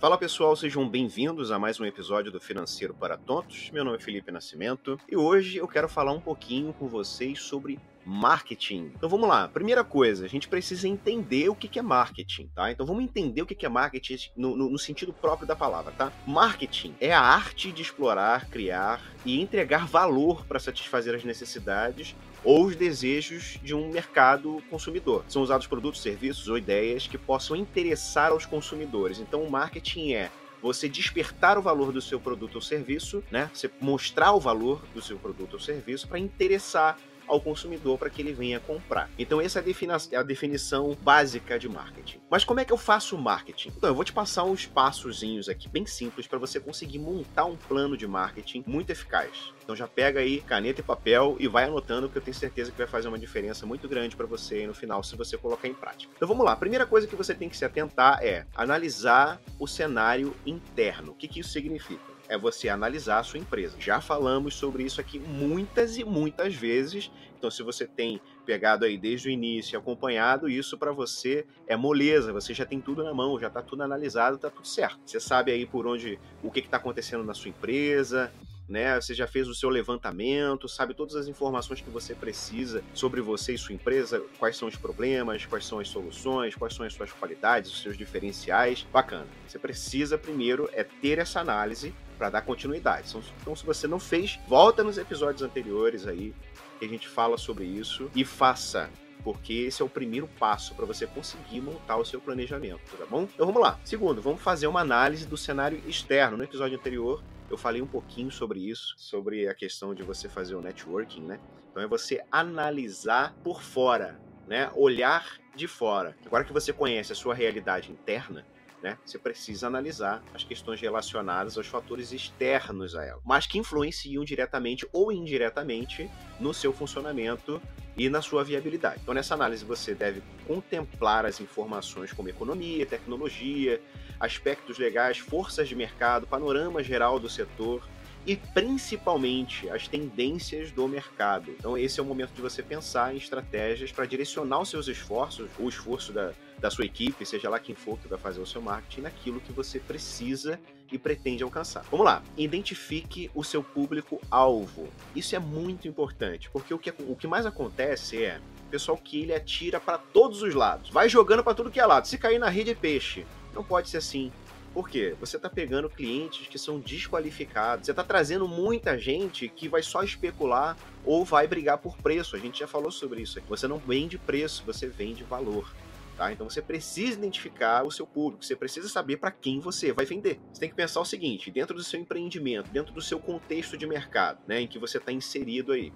Fala pessoal, sejam bem-vindos a mais um episódio do Financeiro para Tontos. Meu nome é Felipe Nascimento e hoje eu quero falar um pouquinho com vocês sobre marketing. Então vamos lá. Primeira coisa, a gente precisa entender o que é marketing, tá? Então vamos entender o que é marketing no, no, no sentido próprio da palavra, tá? Marketing é a arte de explorar, criar e entregar valor para satisfazer as necessidades ou os desejos de um mercado consumidor. São usados produtos, serviços ou ideias que possam interessar aos consumidores. Então, o marketing é você despertar o valor do seu produto ou serviço, né? Você mostrar o valor do seu produto ou serviço para interessar ao consumidor para que ele venha comprar. Então essa é a, definição básica de marketing. Mas como é que eu faço marketing? Então eu vou te passar uns passozinhos aqui bem simples para você conseguir montar um plano de marketing muito eficaz. Então já pega aí caneta e papel e vai anotando que eu tenho certeza que vai fazer uma diferença muito grande para você no final se você colocar em prática. Então vamos lá. A primeira coisa que você tem que se atentar é analisar o cenário interno. O que, que isso significa? É você analisar a sua empresa. Já falamos sobre isso aqui muitas e muitas vezes. Então, se você tem pegado aí desde o início acompanhado, isso para você é moleza. Você já tem tudo na mão, já está tudo analisado, está tudo certo. Você sabe aí por onde, o que está acontecendo na sua empresa, né? Você já fez o seu levantamento, sabe todas as informações que você precisa sobre você e sua empresa, quais são os problemas, quais são as soluções, quais são as suas qualidades, os seus diferenciais. Bacana. Você precisa primeiro é ter essa análise para dar continuidade. Então, então, se você não fez, volta nos episódios anteriores aí que a gente fala sobre isso e faça porque esse é o primeiro passo para você conseguir montar o seu planejamento, tá bom? Então vamos lá. Segundo, vamos fazer uma análise do cenário externo. No episódio anterior, eu falei um pouquinho sobre isso, sobre a questão de você fazer o networking, né? Então é você analisar por fora, né? Olhar de fora. Agora que você conhece a sua realidade interna, né? Você precisa analisar as questões relacionadas aos fatores externos a ela, mas que influenciam diretamente ou indiretamente no seu funcionamento e na sua viabilidade. Então, nessa análise, você deve contemplar as informações como economia, tecnologia, aspectos legais, forças de mercado, panorama geral do setor, e principalmente as tendências do mercado. Então, esse é o momento de você pensar em estratégias para direcionar os seus esforços, o esforço da, da sua equipe, seja lá quem for que vai fazer o seu marketing, naquilo que você precisa e pretende alcançar. Vamos lá, identifique o seu público-alvo. Isso é muito importante, porque o que, o que mais acontece é o pessoal que ele atira para todos os lados, vai jogando para tudo que é lado. Se cair na rede é peixe. Não pode ser assim. Por quê? Você está pegando clientes que são desqualificados. Você está trazendo muita gente que vai só especular ou vai brigar por preço. A gente já falou sobre isso aqui. Você não vende preço, você vende valor. Tá? Então você precisa identificar o seu público, você precisa saber para quem você vai vender. Você tem que pensar o seguinte: dentro do seu empreendimento, dentro do seu contexto de mercado, né, em que você está inserido aí.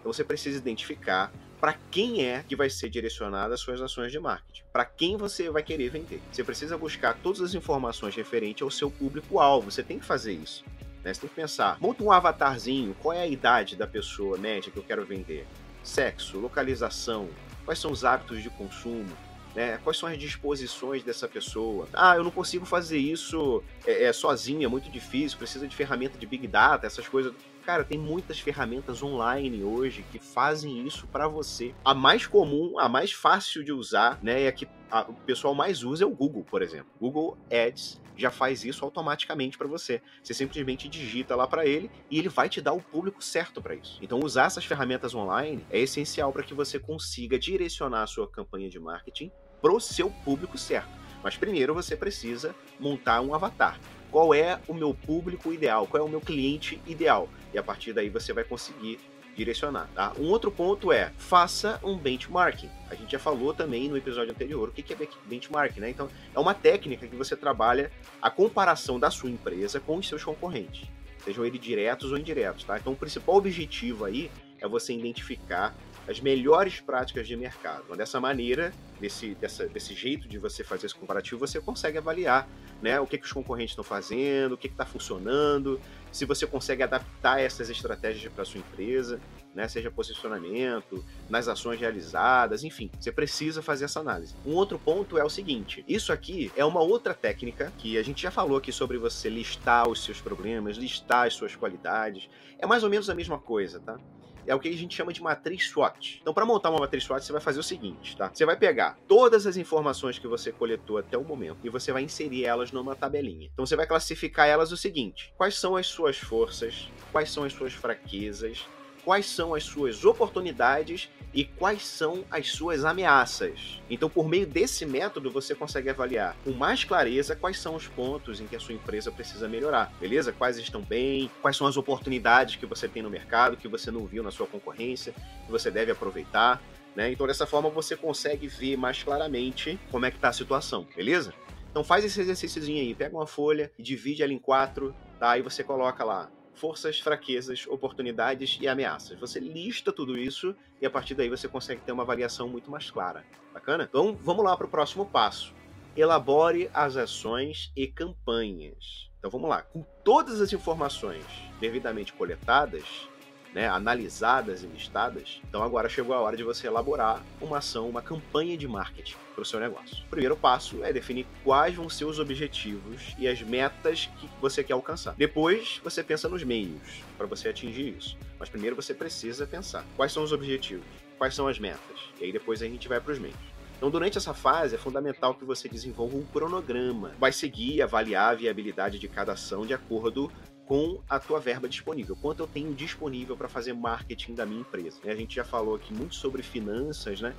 Então você precisa identificar para quem é que vai ser direcionada as suas ações de marketing, para quem você vai querer vender. Você precisa buscar todas as informações referentes ao seu público-alvo, você tem que fazer isso. Né? Você tem que pensar, monta um avatarzinho, qual é a idade da pessoa média que eu quero vender? Sexo, localização, quais são os hábitos de consumo, né? Quais são as disposições dessa pessoa? Ah, eu não consigo fazer isso é, é, sozinho, é muito difícil, precisa de ferramenta de Big Data, essas coisas. Cara, tem muitas ferramentas online hoje que fazem isso para você. A mais comum, a mais fácil de usar, né, e a que a, o pessoal mais usa é o Google, por exemplo. Google Ads já faz isso automaticamente para você. Você simplesmente digita lá para ele e ele vai te dar o público certo para isso. Então, usar essas ferramentas online é essencial para que você consiga direcionar a sua campanha de marketing pro seu público certo. Mas primeiro você precisa montar um avatar. Qual é o meu público ideal? Qual é o meu cliente ideal? E a partir daí você vai conseguir direcionar, tá? Um outro ponto é, faça um benchmarking. A gente já falou também no episódio anterior o que é benchmarking, né? Então, é uma técnica que você trabalha a comparação da sua empresa com os seus concorrentes, sejam eles diretos ou indiretos, tá? Então, o principal objetivo aí é você identificar as melhores práticas de mercado. Dessa maneira, desse, dessa, desse jeito de você fazer esse comparativo, você consegue avaliar né, o que, que os concorrentes estão fazendo, o que está funcionando, se você consegue adaptar essas estratégias para a sua empresa, né, seja posicionamento, nas ações realizadas, enfim, você precisa fazer essa análise. Um outro ponto é o seguinte: isso aqui é uma outra técnica que a gente já falou aqui sobre você listar os seus problemas, listar as suas qualidades. É mais ou menos a mesma coisa, tá? É o que a gente chama de matriz SWOT. Então, para montar uma matriz SWOT, você vai fazer o seguinte, tá? Você vai pegar todas as informações que você coletou até o momento e você vai inserir elas numa tabelinha. Então, você vai classificar elas o seguinte: quais são as suas forças, quais são as suas fraquezas, quais são as suas oportunidades e quais são as suas ameaças. Então, por meio desse método, você consegue avaliar com mais clareza quais são os pontos em que a sua empresa precisa melhorar, beleza? Quais estão bem, quais são as oportunidades que você tem no mercado, que você não viu na sua concorrência, que você deve aproveitar. Né? Então, dessa forma, você consegue ver mais claramente como é que está a situação, beleza? Então faz esse exercíciozinho aí, pega uma folha divide ela em quatro, tá? Aí você coloca lá forças, fraquezas, oportunidades e ameaças. Você lista tudo isso e a partir daí você consegue ter uma avaliação muito mais clara. Bacana? Então vamos lá para o próximo passo. Elabore as ações e campanhas. Então vamos lá. Com todas as informações devidamente coletadas, né, analisadas e listadas. Então agora chegou a hora de você elaborar uma ação, uma campanha de marketing para o seu negócio. O primeiro passo é definir quais vão ser os objetivos e as metas que você quer alcançar. Depois você pensa nos meios para você atingir isso. Mas primeiro você precisa pensar quais são os objetivos, quais são as metas. E aí depois a gente vai para os meios. Então, durante essa fase, é fundamental que você desenvolva um cronograma. Vai seguir e avaliar a viabilidade de cada ação de acordo com a tua verba disponível. Quanto eu tenho disponível para fazer marketing da minha empresa? A gente já falou aqui muito sobre finanças, né?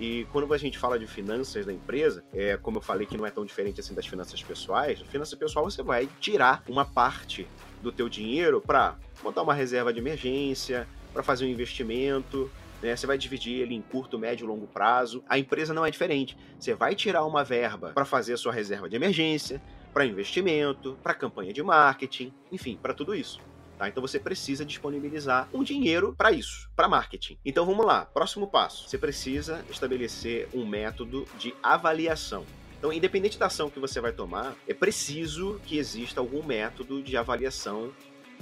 E quando a gente fala de finanças da empresa, é, como eu falei que não é tão diferente assim das finanças pessoais, finança pessoal você vai tirar uma parte do teu dinheiro para montar uma reserva de emergência, para fazer um investimento, né? Você vai dividir ele em curto, médio longo prazo. A empresa não é diferente. Você vai tirar uma verba para fazer a sua reserva de emergência, para investimento, para campanha de marketing, enfim, para tudo isso. Tá? Então você precisa disponibilizar um dinheiro para isso, para marketing. Então vamos lá, próximo passo. Você precisa estabelecer um método de avaliação. Então, independente da ação que você vai tomar, é preciso que exista algum método de avaliação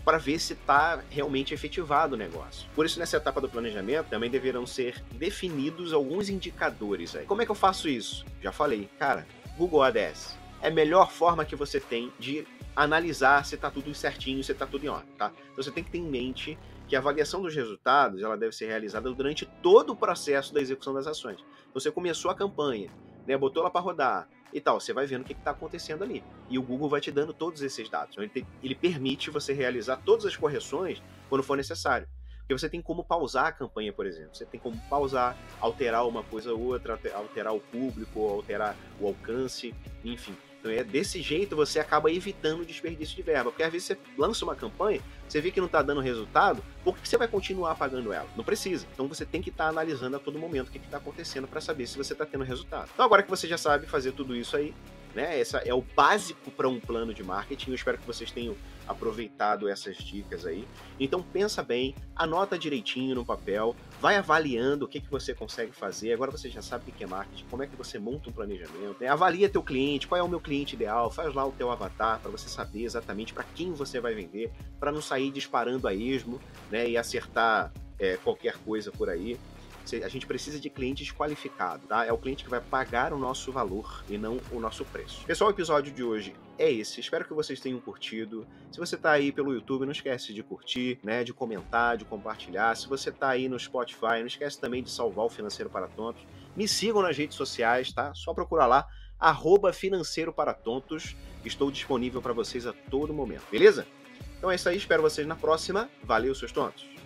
para ver se está realmente efetivado o negócio. Por isso, nessa etapa do planejamento, também deverão ser definidos alguns indicadores. Aí. Como é que eu faço isso? Já falei, cara, Google ADS é a melhor forma que você tem de analisar se está tudo certinho, se está tudo em ordem, tá? Então você tem que ter em mente que a avaliação dos resultados ela deve ser realizada durante todo o processo da execução das ações. Você começou a campanha, né, botou ela para rodar e tal, você vai vendo o que está acontecendo ali. E o Google vai te dando todos esses dados. Então, ele, te, ele permite você realizar todas as correções quando for necessário. Porque você tem como pausar a campanha, por exemplo. Você tem como pausar, alterar uma coisa ou outra, alterar o público, alterar o alcance, enfim. Então é desse jeito você acaba evitando o desperdício de verba. Porque às vezes você lança uma campanha, você vê que não está dando resultado, por que você vai continuar pagando ela? Não precisa. Então você tem que estar tá analisando a todo momento o que está acontecendo para saber se você está tendo resultado. Então agora que você já sabe fazer tudo isso aí, né? Essa é o básico para um plano de marketing. Eu espero que vocês tenham aproveitado essas dicas aí. Então pensa bem, anota direitinho no papel, vai avaliando o que, que você consegue fazer. Agora você já sabe o que é marketing, como é que você monta um planejamento. Né? Avalia teu cliente, qual é o meu cliente ideal, faz lá o teu avatar para você saber exatamente para quem você vai vender, para não sair disparando a esmo né? e acertar é, qualquer coisa por aí. A gente precisa de clientes qualificados, tá? É o cliente que vai pagar o nosso valor e não o nosso preço. Pessoal, o episódio de hoje é esse. Espero que vocês tenham curtido. Se você está aí pelo YouTube, não esquece de curtir, né, de comentar, de compartilhar. Se você está aí no Spotify, não esquece também de salvar o Financeiro para Tontos. Me sigam nas redes sociais, tá? Só procurar lá arroba Financeiro para Tontos. Estou disponível para vocês a todo momento, beleza? Então é isso aí, espero vocês na próxima. Valeu, seus tontos!